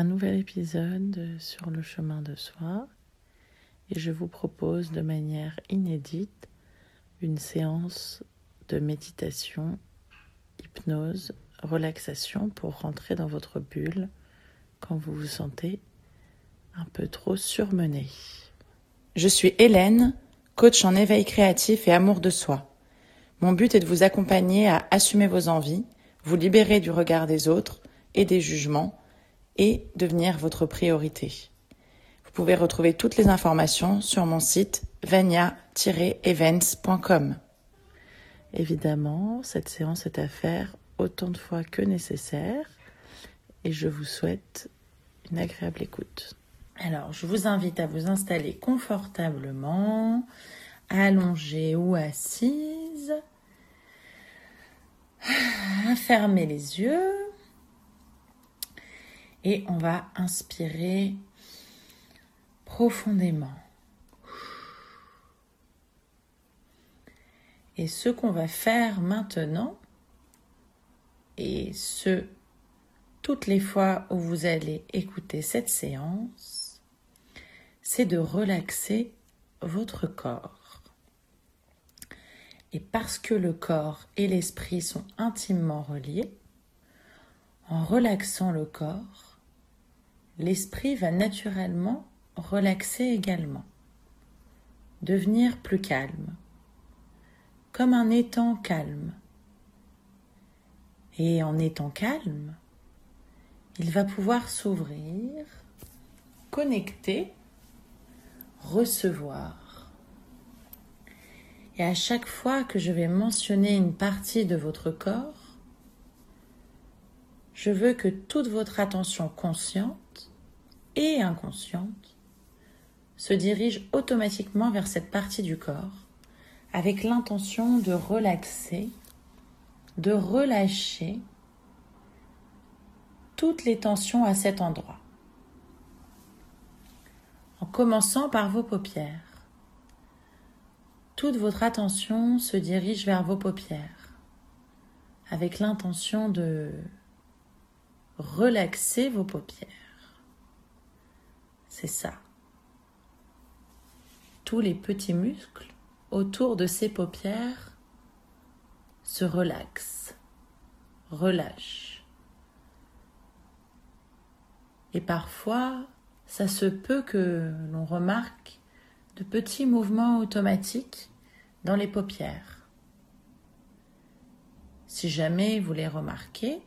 un nouvel épisode sur le chemin de soi et je vous propose de manière inédite une séance de méditation, hypnose, relaxation pour rentrer dans votre bulle quand vous vous sentez un peu trop surmené. Je suis Hélène, coach en éveil créatif et amour de soi. Mon but est de vous accompagner à assumer vos envies, vous libérer du regard des autres et des jugements et devenir votre priorité. Vous pouvez retrouver toutes les informations sur mon site vania-events.com. Évidemment, cette séance est à faire autant de fois que nécessaire et je vous souhaite une agréable écoute. Alors, je vous invite à vous installer confortablement, allongé ou assise, à fermer les yeux et on va inspirer profondément. Et ce qu'on va faire maintenant, et ce, toutes les fois où vous allez écouter cette séance, c'est de relaxer votre corps. Et parce que le corps et l'esprit sont intimement reliés, en relaxant le corps, l'esprit va naturellement relaxer également, devenir plus calme, comme un étang calme. Et en étant calme, il va pouvoir s'ouvrir, connecter, recevoir. Et à chaque fois que je vais mentionner une partie de votre corps, je veux que toute votre attention consciente inconsciente se dirige automatiquement vers cette partie du corps avec l'intention de relaxer, de relâcher toutes les tensions à cet endroit. En commençant par vos paupières, toute votre attention se dirige vers vos paupières avec l'intention de relaxer vos paupières. C'est ça. Tous les petits muscles autour de ces paupières se relaxent, relâchent. Et parfois, ça se peut que l'on remarque de petits mouvements automatiques dans les paupières. Si jamais vous les remarquez,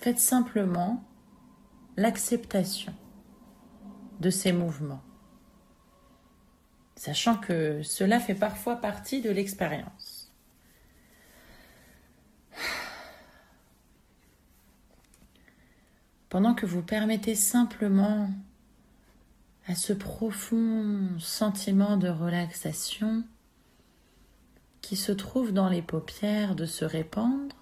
Faites simplement l'acceptation de ces mouvements, sachant que cela fait parfois partie de l'expérience. Pendant que vous permettez simplement à ce profond sentiment de relaxation qui se trouve dans les paupières de se répandre,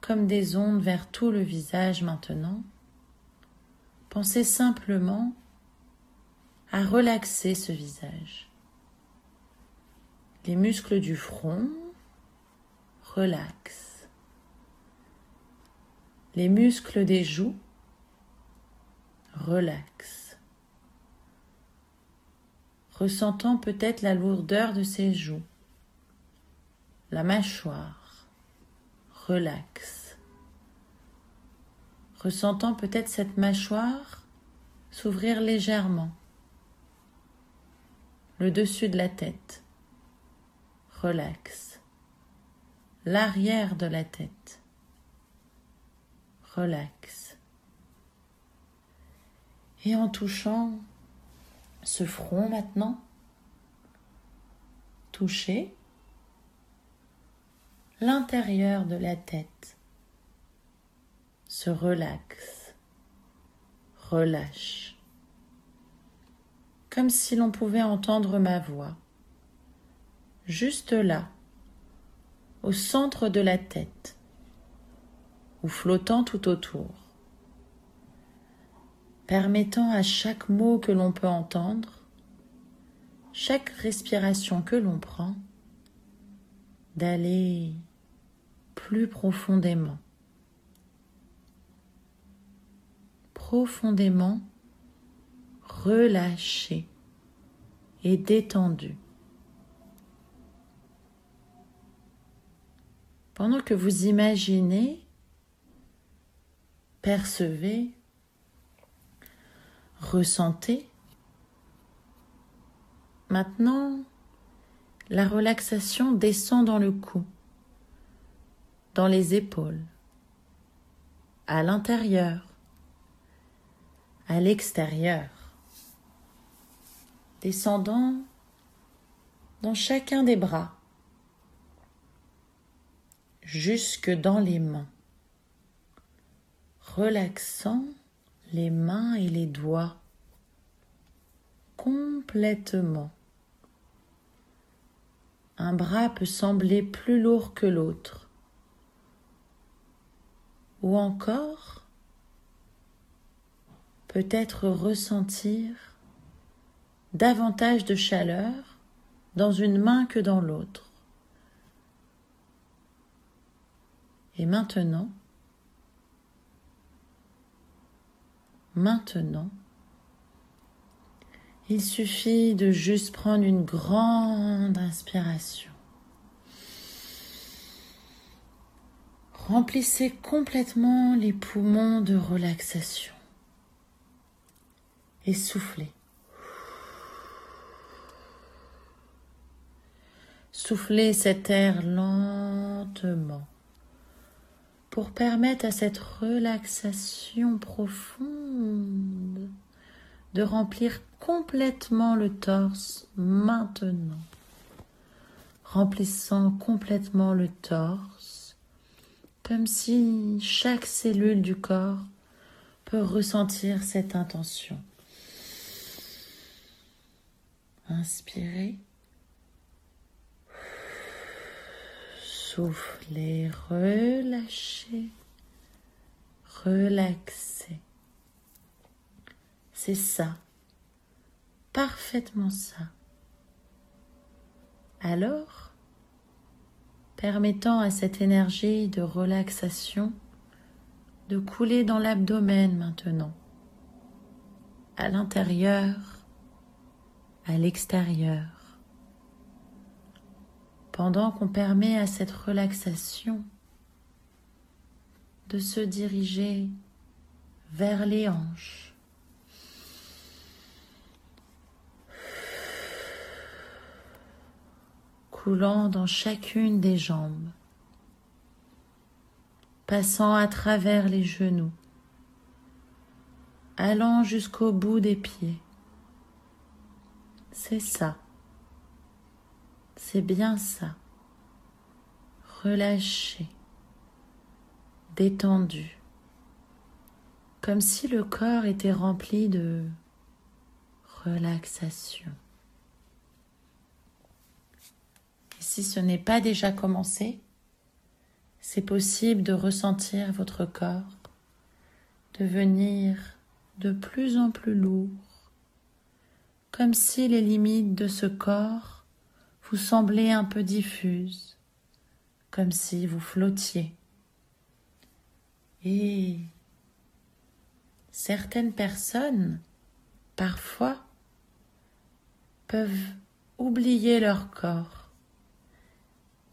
comme des ondes vers tout le visage maintenant. Pensez simplement à relaxer ce visage. Les muscles du front relaxent. Les muscles des joues relaxent. Ressentant peut-être la lourdeur de ses joues, la mâchoire relaxe. Ressentant peut-être cette mâchoire s'ouvrir légèrement. Le dessus de la tête. Relaxe. L'arrière de la tête. Relaxe. Et en touchant ce front maintenant, touchez l'intérieur de la tête se relaxe, relâche, comme si l'on pouvait entendre ma voix, juste là, au centre de la tête, ou flottant tout autour, permettant à chaque mot que l'on peut entendre, chaque respiration que l'on prend, d'aller plus profondément profondément relâché et détendu. Pendant que vous imaginez, percevez, ressentez, maintenant la relaxation descend dans le cou, dans les épaules, à l'intérieur, à l'extérieur, descendant dans chacun des bras, jusque dans les mains, relaxant les mains et les doigts complètement. Un bras peut sembler plus lourd que l'autre. Ou encore, peut-être ressentir davantage de chaleur dans une main que dans l'autre. Et maintenant, maintenant, il suffit de juste prendre une grande inspiration. Remplissez complètement les poumons de relaxation et soufflez. Soufflez cet air lentement pour permettre à cette relaxation profonde de remplir complètement le torse maintenant. Remplissant complètement le torse, comme si chaque cellule du corps peut ressentir cette intention. Inspirez. Soufflez, relâchez, relaxez. C'est ça, parfaitement ça. Alors, permettant à cette énergie de relaxation de couler dans l'abdomen maintenant, à l'intérieur, l'extérieur pendant qu'on permet à cette relaxation de se diriger vers les hanches. coulant dans chacune des jambes, passant à travers les genoux, allant jusqu'au bout des pieds. C'est ça. C'est bien ça. Relâché, détendu, comme si le corps était rempli de relaxation. Et si ce n'est pas déjà commencé, c'est possible de ressentir votre corps devenir de plus en plus lourd, comme si les limites de ce corps vous semblez un peu diffuse, comme si vous flottiez. Et certaines personnes, parfois, peuvent oublier leur corps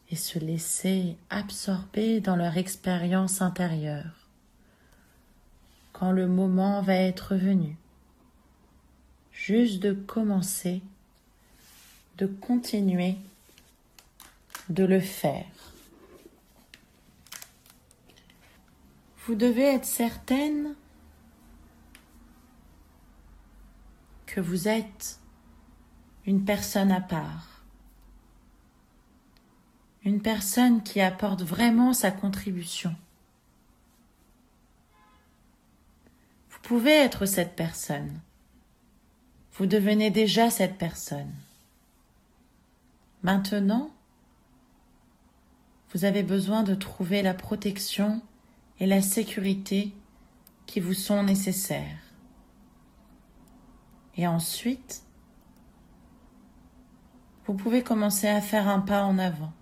et se laisser absorber dans leur expérience intérieure quand le moment va être venu, juste de commencer de continuer de le faire. Vous devez être certaine que vous êtes une personne à part, une personne qui apporte vraiment sa contribution. Vous pouvez être cette personne. Vous devenez déjà cette personne. Maintenant, vous avez besoin de trouver la protection et la sécurité qui vous sont nécessaires. Et ensuite, vous pouvez commencer à faire un pas en avant,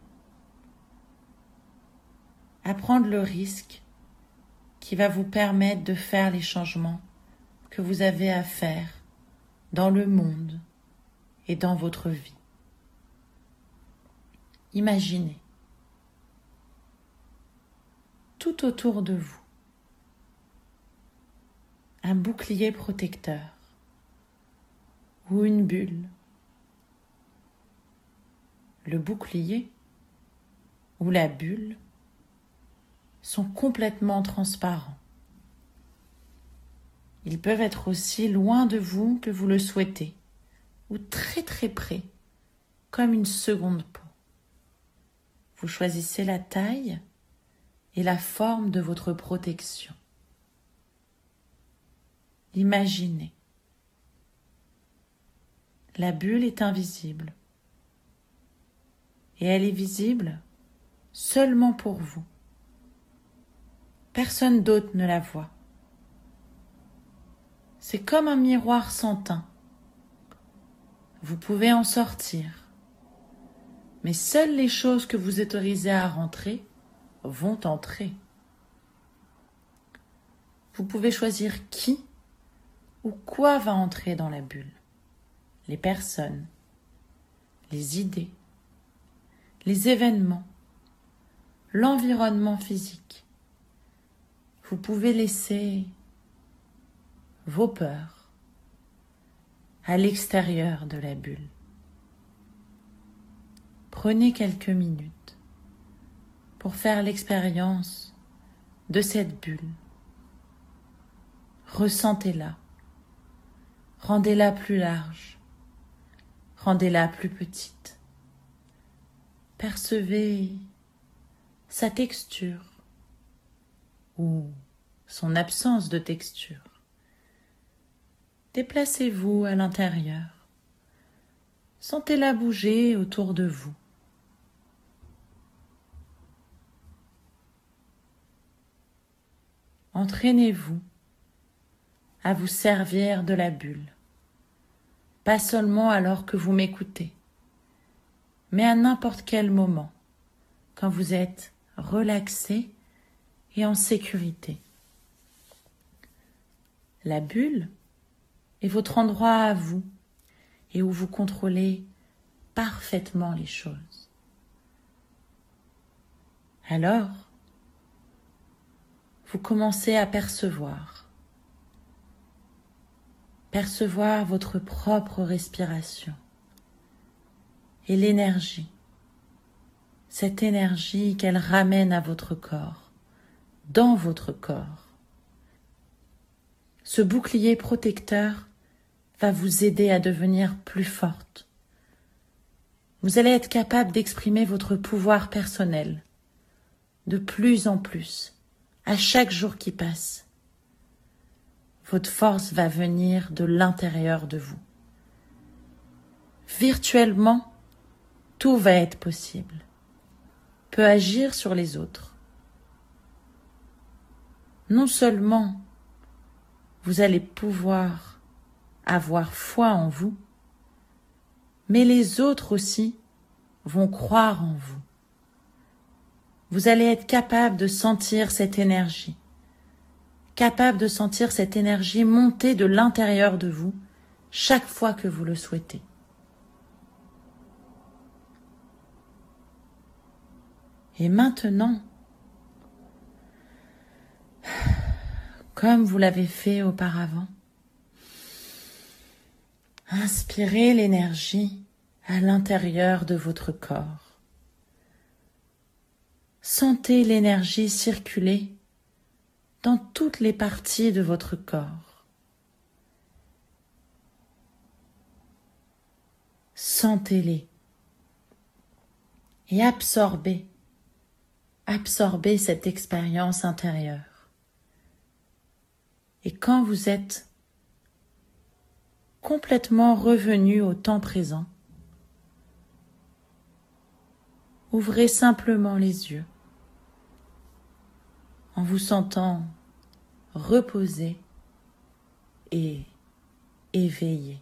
à prendre le risque qui va vous permettre de faire les changements que vous avez à faire dans le monde et dans votre vie. Imaginez tout autour de vous un bouclier protecteur ou une bulle. Le bouclier ou la bulle sont complètement transparents. Ils peuvent être aussi loin de vous que vous le souhaitez, ou très très près, comme une seconde peau. Vous choisissez la taille et la forme de votre protection. Imaginez. La bulle est invisible. Et elle est visible seulement pour vous. Personne d'autre ne la voit. C'est comme un miroir sans teint. Vous pouvez en sortir. Mais seules les choses que vous autorisez à rentrer vont entrer. Vous pouvez choisir qui ou quoi va entrer dans la bulle. Les personnes, les idées, les événements, l'environnement physique. Vous pouvez laisser vos peurs à l'extérieur de la bulle. Prenez quelques minutes pour faire l'expérience de cette bulle. Ressentez-la. Rendez-la plus large. Rendez-la plus petite. Percevez sa texture ou son absence de texture. Déplacez-vous à l'intérieur. Sentez-la bouger autour de vous. Entraînez-vous à vous servir de la bulle, pas seulement alors que vous m'écoutez, mais à n'importe quel moment, quand vous êtes relaxé et en sécurité. La bulle est votre endroit à vous et où vous contrôlez parfaitement les choses. Alors, vous commencez à percevoir, percevoir votre propre respiration et l'énergie cette énergie qu'elle ramène à votre corps, dans votre corps. Ce bouclier protecteur va vous aider à devenir plus forte. Vous allez être capable d'exprimer votre pouvoir personnel de plus en plus, à chaque jour qui passe. Votre force va venir de l'intérieur de vous. Virtuellement, tout va être possible peut agir sur les autres. Non seulement vous allez pouvoir avoir foi en vous, mais les autres aussi vont croire en vous. Vous allez être capable de sentir cette énergie, capable de sentir cette énergie monter de l'intérieur de vous chaque fois que vous le souhaitez. Et maintenant, comme vous l'avez fait auparavant, inspirez l'énergie à l'intérieur de votre corps. Sentez l'énergie circuler dans toutes les parties de votre corps. Sentez-les et absorbez absorber cette expérience intérieure. Et quand vous êtes complètement revenu au temps présent, ouvrez simplement les yeux en vous sentant reposé et éveillé.